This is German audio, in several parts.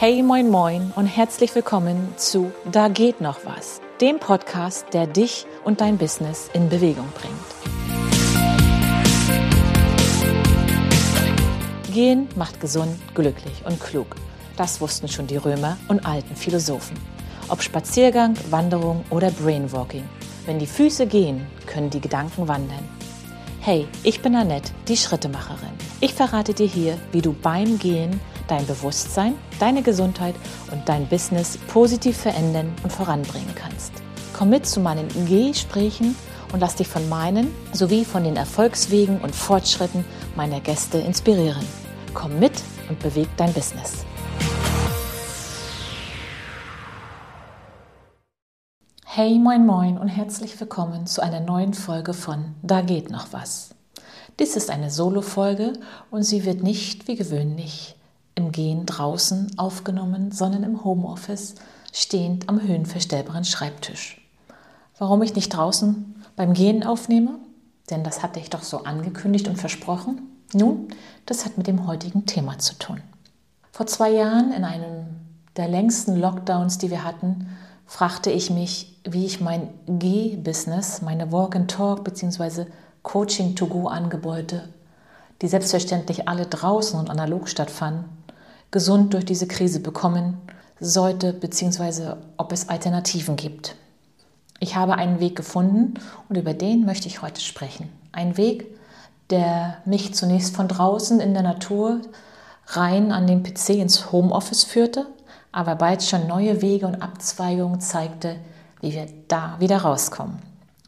Hey, moin, moin und herzlich willkommen zu Da geht noch was, dem Podcast, der dich und dein Business in Bewegung bringt. Gehen macht gesund, glücklich und klug. Das wussten schon die Römer und alten Philosophen. Ob Spaziergang, Wanderung oder Brainwalking. Wenn die Füße gehen, können die Gedanken wandern. Hey, ich bin Annette, die Schrittemacherin. Ich verrate dir hier, wie du beim Gehen dein Bewusstsein, deine Gesundheit und dein Business positiv verändern und voranbringen kannst. Komm mit zu meinen Gesprächen und lass dich von meinen sowie von den Erfolgswegen und Fortschritten meiner Gäste inspirieren. Komm mit und beweg dein Business. Hey, moin, moin und herzlich willkommen zu einer neuen Folge von Da geht noch was. Dies ist eine Solo-Folge und sie wird nicht wie gewöhnlich im Gehen draußen aufgenommen, sondern im Homeoffice stehend am höhenverstellbaren Schreibtisch. Warum ich nicht draußen beim Gehen aufnehme? Denn das hatte ich doch so angekündigt und versprochen. Nun, das hat mit dem heutigen Thema zu tun. Vor zwei Jahren in einem der längsten Lockdowns, die wir hatten, fragte ich mich, wie ich mein G-Business, meine Walk and Talk bzw. Coaching to Go Angebote, die selbstverständlich alle draußen und analog stattfanden, gesund durch diese Krise bekommen sollte bzw. ob es Alternativen gibt. Ich habe einen Weg gefunden und über den möchte ich heute sprechen. Ein Weg, der mich zunächst von draußen in der Natur rein an den PC ins Homeoffice führte aber bald schon neue Wege und Abzweigungen zeigte, wie wir da wieder rauskommen.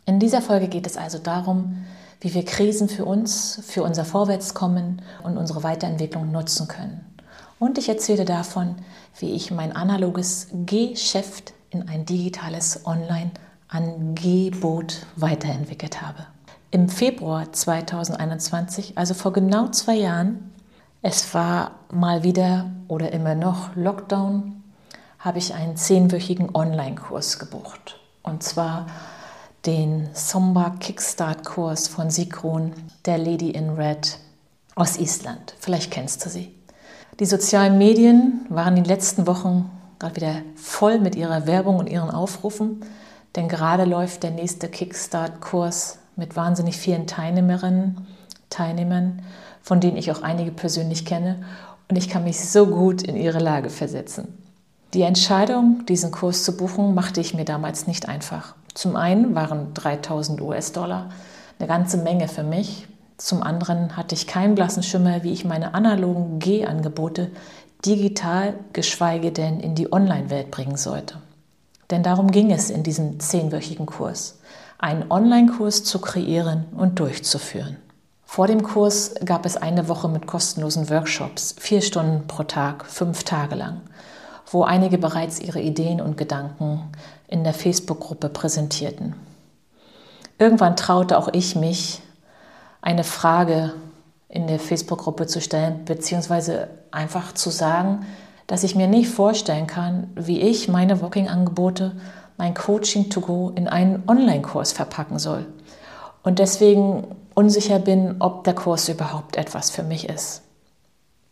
In dieser Folge geht es also darum, wie wir Krisen für uns, für unser Vorwärtskommen und unsere Weiterentwicklung nutzen können. Und ich erzähle davon, wie ich mein analoges Geschäft in ein digitales Online-Angebot weiterentwickelt habe. Im Februar 2021, also vor genau zwei Jahren, es war mal wieder oder immer noch Lockdown, habe ich einen zehnwöchigen Online-Kurs gebucht. Und zwar den Somba Kickstart-Kurs von Sigrun, der Lady in Red aus Island. Vielleicht kennst du sie. Die sozialen Medien waren in den letzten Wochen gerade wieder voll mit ihrer Werbung und ihren Aufrufen, denn gerade läuft der nächste Kickstart-Kurs mit wahnsinnig vielen Teilnehmerinnen, Teilnehmern von denen ich auch einige persönlich kenne. Und ich kann mich so gut in ihre Lage versetzen. Die Entscheidung, diesen Kurs zu buchen, machte ich mir damals nicht einfach. Zum einen waren 3000 US-Dollar eine ganze Menge für mich. Zum anderen hatte ich keinen blassen Schimmer, wie ich meine analogen G-Angebote digital, geschweige denn in die Online-Welt bringen sollte. Denn darum ging es in diesem zehnwöchigen Kurs, einen Online-Kurs zu kreieren und durchzuführen. Vor dem Kurs gab es eine Woche mit kostenlosen Workshops, vier Stunden pro Tag, fünf Tage lang, wo einige bereits ihre Ideen und Gedanken in der Facebook-Gruppe präsentierten. Irgendwann traute auch ich mich, eine Frage in der Facebook-Gruppe zu stellen, beziehungsweise einfach zu sagen, dass ich mir nicht vorstellen kann, wie ich meine Walking-Angebote, mein Coaching to go in einen Online-Kurs verpacken soll. Und deswegen unsicher bin, ob der Kurs überhaupt etwas für mich ist.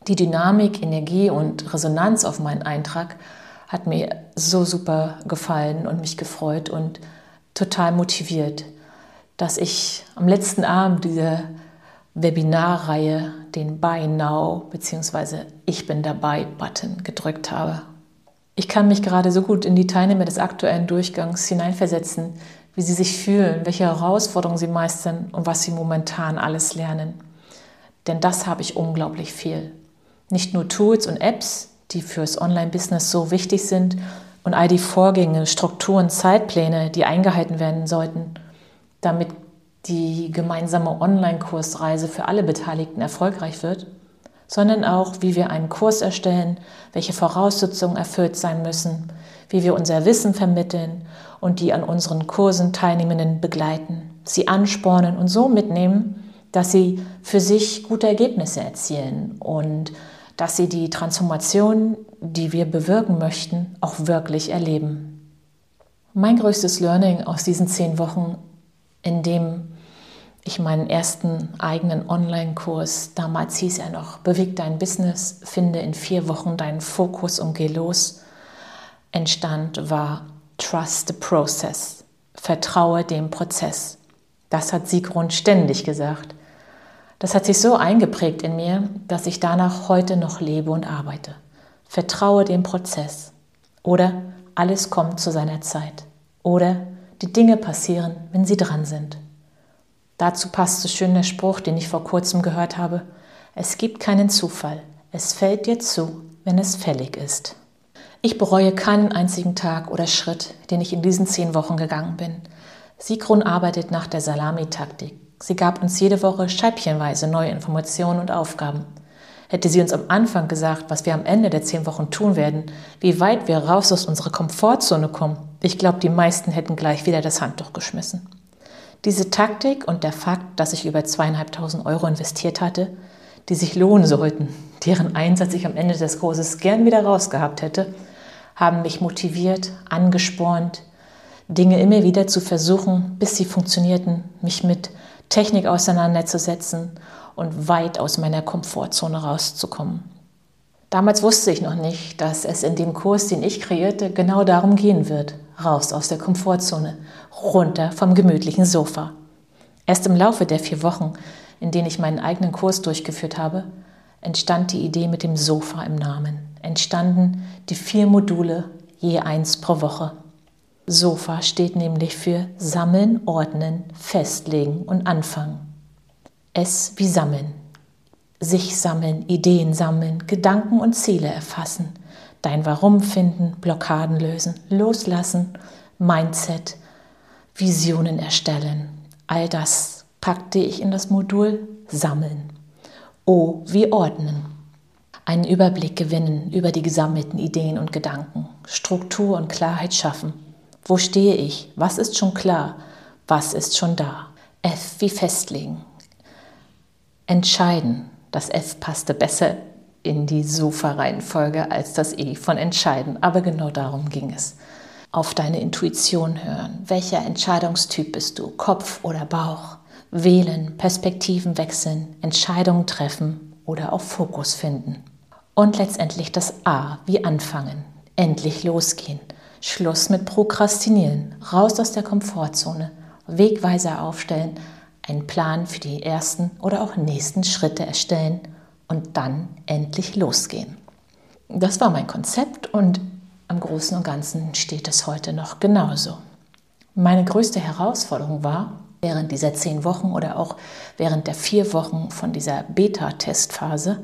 Die Dynamik, Energie und Resonanz auf meinen Eintrag hat mir so super gefallen und mich gefreut und total motiviert, dass ich am letzten Abend dieser Webinarreihe den Buy Now bzw. Ich bin dabei Button gedrückt habe. Ich kann mich gerade so gut in die Teilnehmer des aktuellen Durchgangs hineinversetzen, wie sie sich fühlen, welche Herausforderungen sie meistern und was sie momentan alles lernen. Denn das habe ich unglaublich viel. Nicht nur Tools und Apps, die fürs Online-Business so wichtig sind und all die Vorgänge, Strukturen, Zeitpläne, die eingehalten werden sollten, damit die gemeinsame Online-Kursreise für alle Beteiligten erfolgreich wird, sondern auch, wie wir einen Kurs erstellen, welche Voraussetzungen erfüllt sein müssen, wie wir unser Wissen vermitteln und die an unseren Kursen Teilnehmenden begleiten, sie anspornen und so mitnehmen, dass sie für sich gute Ergebnisse erzielen und dass sie die Transformation, die wir bewirken möchten, auch wirklich erleben. Mein größtes Learning aus diesen zehn Wochen, in dem ich meinen ersten eigenen Online-Kurs, damals hieß er noch, beweg dein Business, finde in vier Wochen deinen Fokus und geh los, entstand, war Trust the Process, vertraue dem Prozess. Das hat Siegrun ständig gesagt. Das hat sich so eingeprägt in mir, dass ich danach heute noch lebe und arbeite. Vertraue dem Prozess. Oder alles kommt zu seiner Zeit. Oder die Dinge passieren, wenn sie dran sind. Dazu passt so schön der Spruch, den ich vor kurzem gehört habe. Es gibt keinen Zufall. Es fällt dir zu, wenn es fällig ist. Ich bereue keinen einzigen Tag oder Schritt, den ich in diesen zehn Wochen gegangen bin. Sigrun arbeitet nach der Salami-Taktik. Sie gab uns jede Woche scheibchenweise neue Informationen und Aufgaben. Hätte sie uns am Anfang gesagt, was wir am Ende der zehn Wochen tun werden, wie weit wir raus aus unserer Komfortzone kommen, ich glaube, die meisten hätten gleich wieder das Handtuch geschmissen. Diese Taktik und der Fakt, dass ich über zweieinhalbtausend Euro investiert hatte, die sich lohnen sollten, deren Einsatz ich am Ende des Kurses gern wieder rausgehabt hätte, haben mich motiviert, angespornt, Dinge immer wieder zu versuchen, bis sie funktionierten, mich mit Technik auseinanderzusetzen und weit aus meiner Komfortzone rauszukommen. Damals wusste ich noch nicht, dass es in dem Kurs, den ich kreierte, genau darum gehen wird, raus aus der Komfortzone, runter vom gemütlichen Sofa. Erst im Laufe der vier Wochen, in denen ich meinen eigenen Kurs durchgeführt habe, entstand die Idee mit dem Sofa im Namen. Entstanden die vier Module, je eins pro Woche. Sofa steht nämlich für Sammeln, Ordnen, Festlegen und Anfangen. S wie Sammeln. Sich sammeln, Ideen sammeln, Gedanken und Ziele erfassen, dein Warum finden, Blockaden lösen, loslassen, Mindset, Visionen erstellen. All das packte ich in das Modul Sammeln. O wie Ordnen. Einen Überblick gewinnen über die gesammelten Ideen und Gedanken, Struktur und Klarheit schaffen wo stehe ich? Was ist schon klar? Was ist schon da? F wie festlegen. Entscheiden. Das F passte besser in die Sofa-Reihenfolge als das E von entscheiden. Aber genau darum ging es. Auf deine Intuition hören. Welcher Entscheidungstyp bist du? Kopf oder Bauch? Wählen, Perspektiven wechseln, Entscheidungen treffen oder auf Fokus finden. Und letztendlich das A wie anfangen. Endlich losgehen. Schluss mit Prokrastinieren, raus aus der Komfortzone, Wegweiser aufstellen, einen Plan für die ersten oder auch nächsten Schritte erstellen und dann endlich losgehen. Das war mein Konzept und am Großen und Ganzen steht es heute noch genauso. Meine größte Herausforderung war, während dieser zehn Wochen oder auch während der vier Wochen von dieser Beta-Testphase,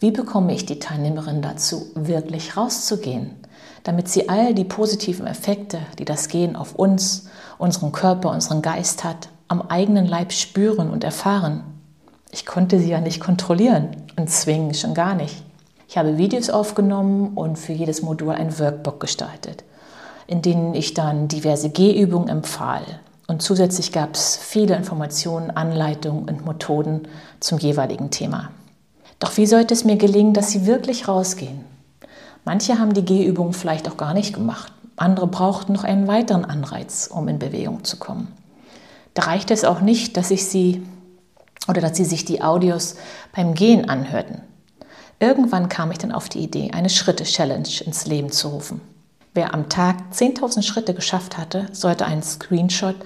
wie bekomme ich die Teilnehmerin dazu, wirklich rauszugehen? damit sie all die positiven Effekte, die das Gehen auf uns, unseren Körper, unseren Geist hat, am eigenen Leib spüren und erfahren. Ich konnte sie ja nicht kontrollieren und zwingen schon gar nicht. Ich habe Videos aufgenommen und für jedes Modul ein Workbook gestaltet, in denen ich dann diverse Gehübungen empfahl. Und zusätzlich gab es viele Informationen, Anleitungen und Methoden zum jeweiligen Thema. Doch wie sollte es mir gelingen, dass sie wirklich rausgehen, Manche haben die Gehübungen vielleicht auch gar nicht gemacht. Andere brauchten noch einen weiteren Anreiz, um in Bewegung zu kommen. Da reicht es auch nicht, dass ich sie oder dass sie sich die Audios beim Gehen anhörten. Irgendwann kam ich dann auf die Idee, eine Schritte-Challenge ins Leben zu rufen. Wer am Tag 10.000 Schritte geschafft hatte, sollte einen Screenshot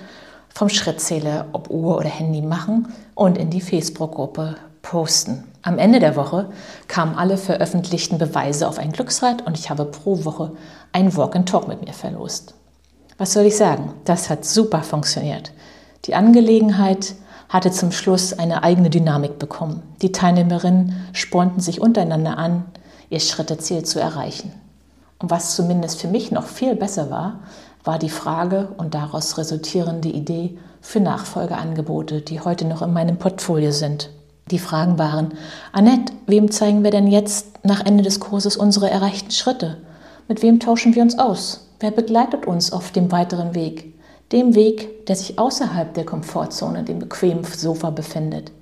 vom Schrittzähler, ob Uhr oder Handy machen und in die Facebook-Gruppe posten. Am Ende der Woche kamen alle veröffentlichten Beweise auf ein Glücksrad und ich habe pro Woche ein Walk and Talk mit mir verlost. Was soll ich sagen? Das hat super funktioniert. Die Angelegenheit hatte zum Schluss eine eigene Dynamik bekommen. Die Teilnehmerinnen spornten sich untereinander an, ihr Schritteziel zu erreichen. Und was zumindest für mich noch viel besser war, war die Frage und daraus resultierende Idee für Nachfolgeangebote, die heute noch in meinem Portfolio sind. Die Fragen waren, Annette, wem zeigen wir denn jetzt nach Ende des Kurses unsere erreichten Schritte? Mit wem tauschen wir uns aus? Wer begleitet uns auf dem weiteren Weg? Dem Weg, der sich außerhalb der Komfortzone, dem bequemen Sofa befindet.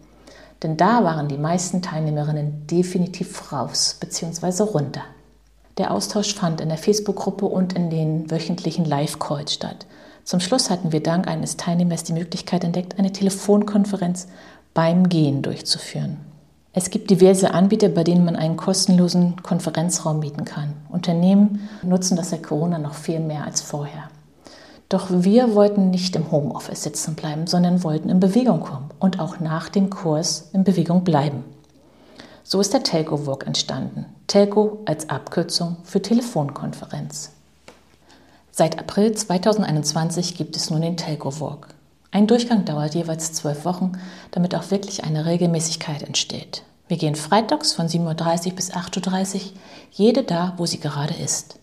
Denn da waren die meisten Teilnehmerinnen definitiv raus bzw. runter. Der Austausch fand in der Facebook-Gruppe und in den wöchentlichen Live-Calls statt. Zum Schluss hatten wir dank eines Teilnehmers die Möglichkeit entdeckt, eine Telefonkonferenz beim Gehen durchzuführen. Es gibt diverse Anbieter, bei denen man einen kostenlosen Konferenzraum mieten kann. Unternehmen nutzen das seit Corona noch viel mehr als vorher. Doch wir wollten nicht im Homeoffice sitzen bleiben, sondern wollten in Bewegung kommen und auch nach dem Kurs in Bewegung bleiben. So ist der Telco Walk entstanden. Telco als Abkürzung für Telefonkonferenz. Seit April 2021 gibt es nun den Telco Walk. Ein Durchgang dauert jeweils zwölf Wochen, damit auch wirklich eine Regelmäßigkeit entsteht. Wir gehen freitags von 7.30 Uhr bis 8.30 Uhr, jede da, wo sie gerade ist.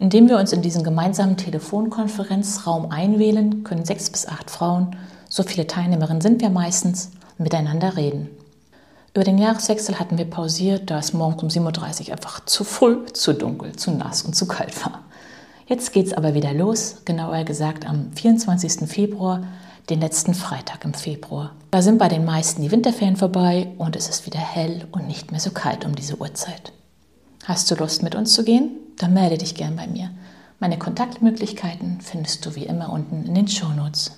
Indem wir uns in diesen gemeinsamen Telefonkonferenzraum einwählen, können sechs bis acht Frauen, so viele Teilnehmerinnen sind wir meistens, miteinander reden. Über den Jahreswechsel hatten wir pausiert, da es morgens um 7.30 Uhr einfach zu früh, zu dunkel, zu nass und zu kalt war. Jetzt geht es aber wieder los, genauer gesagt am 24. Februar den letzten Freitag im Februar. Da sind bei den meisten die Winterferien vorbei und es ist wieder hell und nicht mehr so kalt um diese Uhrzeit. Hast du Lust mit uns zu gehen? Dann melde dich gern bei mir. Meine Kontaktmöglichkeiten findest du wie immer unten in den Shownotes.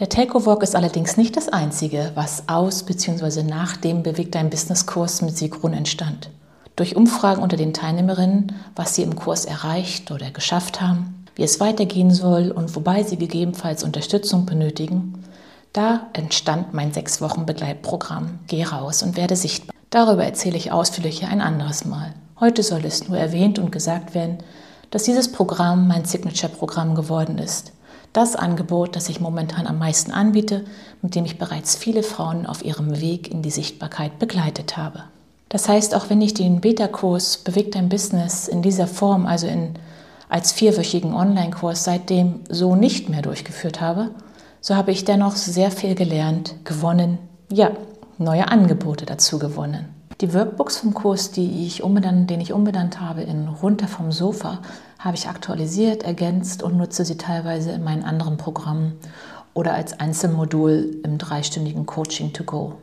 Der Telco Walk ist allerdings nicht das einzige, was aus bzw. nach dem Bewegt dein Business Kurs mit Sigrun entstand. Durch Umfragen unter den Teilnehmerinnen, was sie im Kurs erreicht oder geschafft haben, wie es weitergehen soll und wobei sie gegebenenfalls Unterstützung benötigen, da entstand mein sechs Wochen Begleitprogramm Geh raus und werde sichtbar. Darüber erzähle ich ausführlicher ein anderes Mal. Heute soll es nur erwähnt und gesagt werden, dass dieses Programm mein Signature-Programm geworden ist. Das Angebot, das ich momentan am meisten anbiete, mit dem ich bereits viele Frauen auf ihrem Weg in die Sichtbarkeit begleitet habe. Das heißt, auch wenn ich den Beta-Kurs Bewegt dein Business in dieser Form, also in als vierwöchigen Online-Kurs seitdem so nicht mehr durchgeführt habe, so habe ich dennoch sehr viel gelernt, gewonnen, ja, neue Angebote dazu gewonnen. Die Workbooks vom Kurs, die ich umbenannt, den ich umbenannt habe in Runter vom Sofa, habe ich aktualisiert, ergänzt und nutze sie teilweise in meinen anderen Programmen oder als Einzelmodul im dreistündigen Coaching to Go.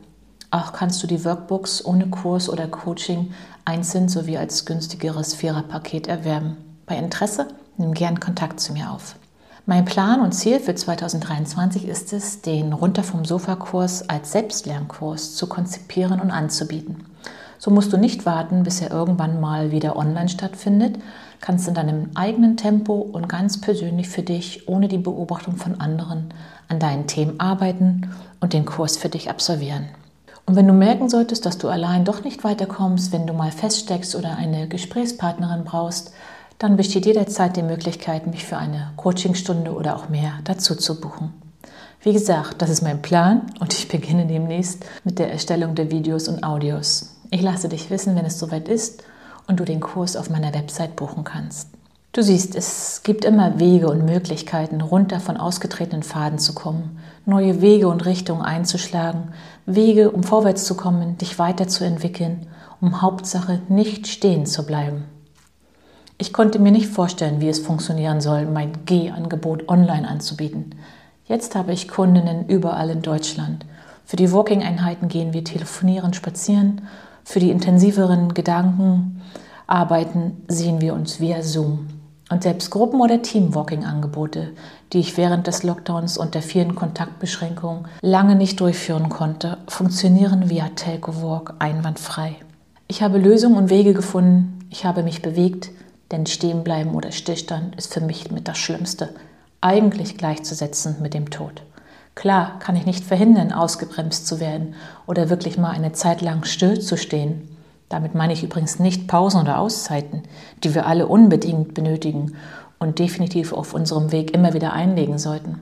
Auch kannst du die Workbooks ohne Kurs oder Coaching einzeln sowie als günstigeres Viererpaket erwerben. Bei Interesse nimm gern Kontakt zu mir auf. Mein Plan und Ziel für 2023 ist es, den Runter vom Sofa-Kurs als Selbstlernkurs zu konzipieren und anzubieten. So musst du nicht warten, bis er irgendwann mal wieder online stattfindet, kannst in deinem eigenen Tempo und ganz persönlich für dich, ohne die Beobachtung von anderen, an deinen Themen arbeiten und den Kurs für dich absolvieren. Und wenn du merken solltest, dass du allein doch nicht weiterkommst, wenn du mal feststeckst oder eine Gesprächspartnerin brauchst, dann besteht jederzeit die Möglichkeit, mich für eine Coachingstunde oder auch mehr dazu zu buchen. Wie gesagt, das ist mein Plan und ich beginne demnächst mit der Erstellung der Videos und Audios. Ich lasse dich wissen, wenn es soweit ist und du den Kurs auf meiner Website buchen kannst. Du siehst, es gibt immer Wege und Möglichkeiten, runter von ausgetretenen Faden zu kommen, neue Wege und Richtungen einzuschlagen, Wege, um vorwärts zu kommen, dich weiterzuentwickeln, um Hauptsache nicht stehen zu bleiben. Ich konnte mir nicht vorstellen, wie es funktionieren soll, mein G-Angebot online anzubieten. Jetzt habe ich Kundinnen überall in Deutschland. Für die Walking-Einheiten gehen wir telefonieren, spazieren. Für die intensiveren Gedankenarbeiten sehen wir uns via Zoom. Und selbst Gruppen- oder Team-Walking-Angebote, die ich während des Lockdowns und der vielen Kontaktbeschränkungen lange nicht durchführen konnte, funktionieren via Telco Walk einwandfrei. Ich habe Lösungen und Wege gefunden, ich habe mich bewegt, denn Stehenbleiben oder Stillstand ist für mich mit das Schlimmste, eigentlich gleichzusetzen mit dem Tod. Klar kann ich nicht verhindern, ausgebremst zu werden oder wirklich mal eine Zeit lang still zu stehen. Damit meine ich übrigens nicht Pausen oder Auszeiten, die wir alle unbedingt benötigen und definitiv auf unserem Weg immer wieder einlegen sollten.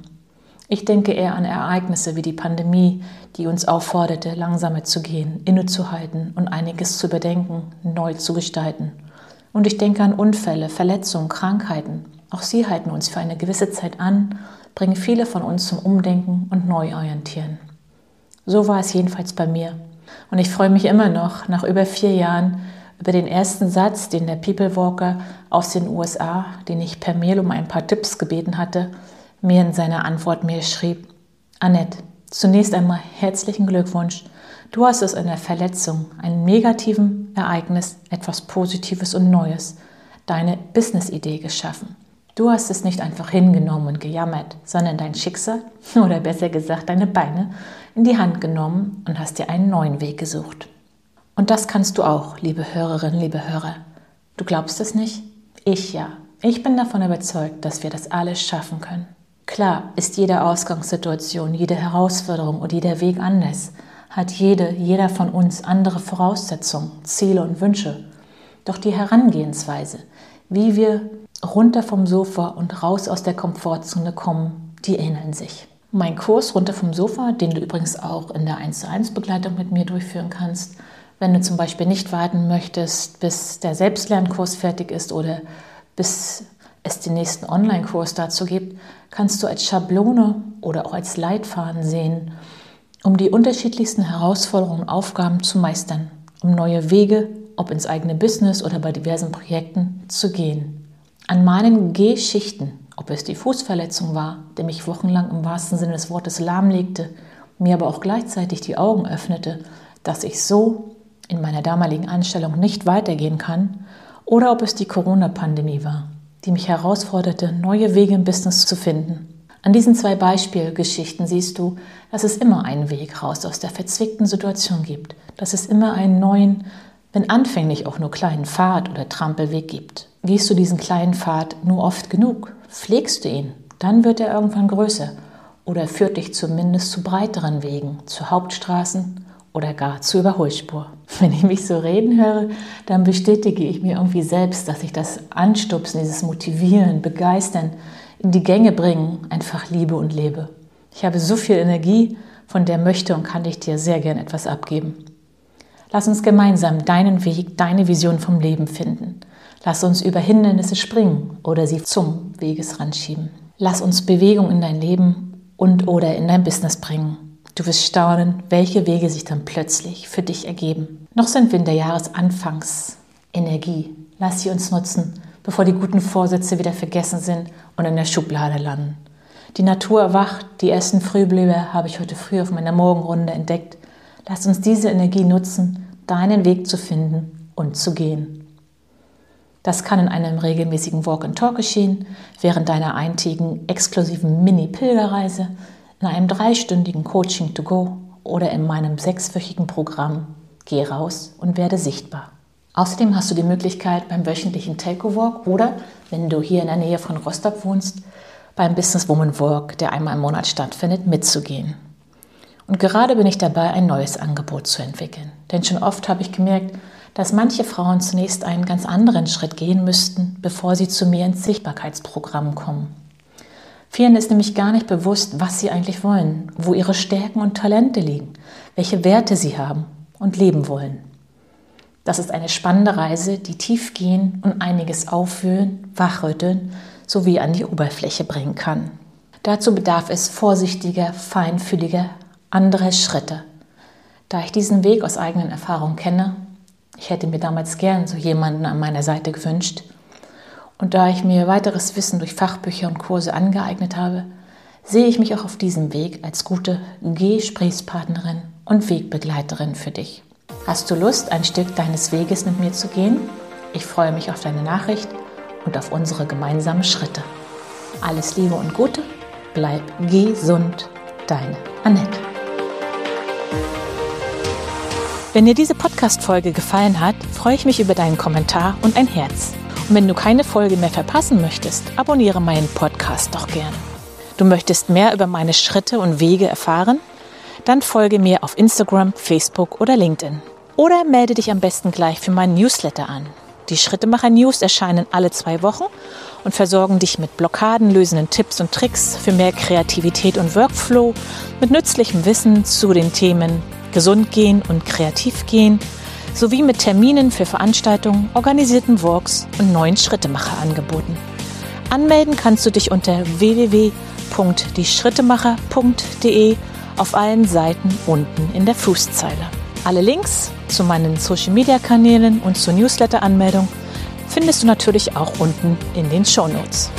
Ich denke eher an Ereignisse wie die Pandemie, die uns aufforderte, langsamer zu gehen, innezuhalten und einiges zu überdenken, neu zu gestalten. Und ich denke an Unfälle, Verletzungen, Krankheiten. Auch sie halten uns für eine gewisse Zeit an, bringen viele von uns zum Umdenken und Neuorientieren. So war es jedenfalls bei mir. Und ich freue mich immer noch, nach über vier Jahren, über den ersten Satz, den der People Walker aus den USA, den ich per Mail um ein paar Tipps gebeten hatte, mir in seiner Antwort mir schrieb. Annette, zunächst einmal herzlichen Glückwunsch Du hast aus einer Verletzung, einem negativen Ereignis etwas Positives und Neues, deine Business-Idee geschaffen. Du hast es nicht einfach hingenommen und gejammert, sondern dein Schicksal, oder besser gesagt deine Beine, in die Hand genommen und hast dir einen neuen Weg gesucht. Und das kannst du auch, liebe Hörerinnen, liebe Hörer. Du glaubst es nicht? Ich ja. Ich bin davon überzeugt, dass wir das alles schaffen können. Klar ist jede Ausgangssituation, jede Herausforderung und jeder Weg anders, hat jede, jeder von uns andere Voraussetzungen, Ziele und Wünsche. Doch die Herangehensweise, wie wir runter vom Sofa und raus aus der Komfortzone kommen, die ähneln sich. Mein Kurs runter vom Sofa, den du übrigens auch in der 1 zu 1 Begleitung mit mir durchführen kannst, wenn du zum Beispiel nicht warten möchtest, bis der Selbstlernkurs fertig ist oder bis es den nächsten Online-Kurs dazu gibt, kannst du als Schablone oder auch als Leitfaden sehen, um die unterschiedlichsten Herausforderungen und Aufgaben zu meistern, um neue Wege, ob ins eigene Business oder bei diversen Projekten, zu gehen. An meinen Geschichten, ob es die Fußverletzung war, die mich wochenlang im wahrsten Sinne des Wortes lahmlegte, mir aber auch gleichzeitig die Augen öffnete, dass ich so in meiner damaligen Anstellung nicht weitergehen kann, oder ob es die Corona-Pandemie war, die mich herausforderte, neue Wege im Business zu finden. An diesen zwei Beispielgeschichten siehst du, dass es immer einen Weg raus aus der verzwickten Situation gibt, dass es immer einen neuen, wenn anfänglich auch nur kleinen Pfad oder Trampelweg gibt. Gehst du diesen kleinen Pfad nur oft genug, pflegst du ihn, dann wird er irgendwann größer oder führt dich zumindest zu breiteren Wegen, zu Hauptstraßen oder gar zur Überholspur. Wenn ich mich so reden höre, dann bestätige ich mir irgendwie selbst, dass ich das Anstupsen, dieses Motivieren, Begeistern, in die Gänge bringen, einfach liebe und lebe. Ich habe so viel Energie, von der möchte und kann ich dir sehr gern etwas abgeben. Lass uns gemeinsam deinen Weg, deine Vision vom Leben finden. Lass uns über Hindernisse springen oder sie zum Wegesrand schieben. Lass uns Bewegung in dein Leben und oder in dein Business bringen. Du wirst staunen, welche Wege sich dann plötzlich für dich ergeben. Noch sind wir in der Jahresanfangsenergie. Lass sie uns nutzen, bevor die guten Vorsätze wieder vergessen sind und in der Schublade landen. Die Natur erwacht, die ersten Frühblüher habe ich heute früh auf meiner Morgenrunde entdeckt. Lass uns diese Energie nutzen, deinen Weg zu finden und zu gehen. Das kann in einem regelmäßigen Walk and Talk geschehen, während deiner eintägigen exklusiven Mini-Pilgerreise, in einem dreistündigen Coaching to go oder in meinem sechswöchigen Programm Geh raus und werde sichtbar. Außerdem hast du die Möglichkeit beim wöchentlichen Telco Walk oder, wenn du hier in der Nähe von Rostock wohnst, beim Business Woman Walk, der einmal im Monat stattfindet, mitzugehen. Und gerade bin ich dabei, ein neues Angebot zu entwickeln. Denn schon oft habe ich gemerkt, dass manche Frauen zunächst einen ganz anderen Schritt gehen müssten, bevor sie zu mir ins Sichtbarkeitsprogramm kommen. Vielen ist nämlich gar nicht bewusst, was sie eigentlich wollen, wo ihre Stärken und Talente liegen, welche Werte sie haben und leben wollen. Das ist eine spannende Reise, die tief gehen und einiges aufwühlen, wachrütteln sowie an die Oberfläche bringen kann. Dazu bedarf es vorsichtiger, feinfühliger, anderer Schritte. Da ich diesen Weg aus eigenen Erfahrungen kenne, ich hätte mir damals gern so jemanden an meiner Seite gewünscht, und da ich mir weiteres Wissen durch Fachbücher und Kurse angeeignet habe, sehe ich mich auch auf diesem Weg als gute Gesprächspartnerin und Wegbegleiterin für dich. Hast du Lust, ein Stück deines Weges mit mir zu gehen? Ich freue mich auf deine Nachricht und auf unsere gemeinsamen Schritte. Alles Liebe und Gute, bleib gesund, deine Annette. Wenn dir diese Podcast-Folge gefallen hat, freue ich mich über deinen Kommentar und ein Herz. Und wenn du keine Folge mehr verpassen möchtest, abonniere meinen Podcast doch gern. Du möchtest mehr über meine Schritte und Wege erfahren? Dann folge mir auf Instagram, Facebook oder LinkedIn. Oder melde dich am besten gleich für meinen Newsletter an. Die Schrittemacher News erscheinen alle zwei Wochen und versorgen dich mit blockadenlösenden Tipps und Tricks für mehr Kreativität und Workflow, mit nützlichem Wissen zu den Themen Gesund gehen und kreativ gehen sowie mit Terminen für Veranstaltungen, organisierten Walks und neuen Schrittemacher-Angeboten. Anmelden kannst du dich unter www.dieschrittemacher.de auf allen Seiten unten in der Fußzeile. Alle Links zu meinen Social-Media-Kanälen und zur Newsletter-Anmeldung findest du natürlich auch unten in den Show Notes.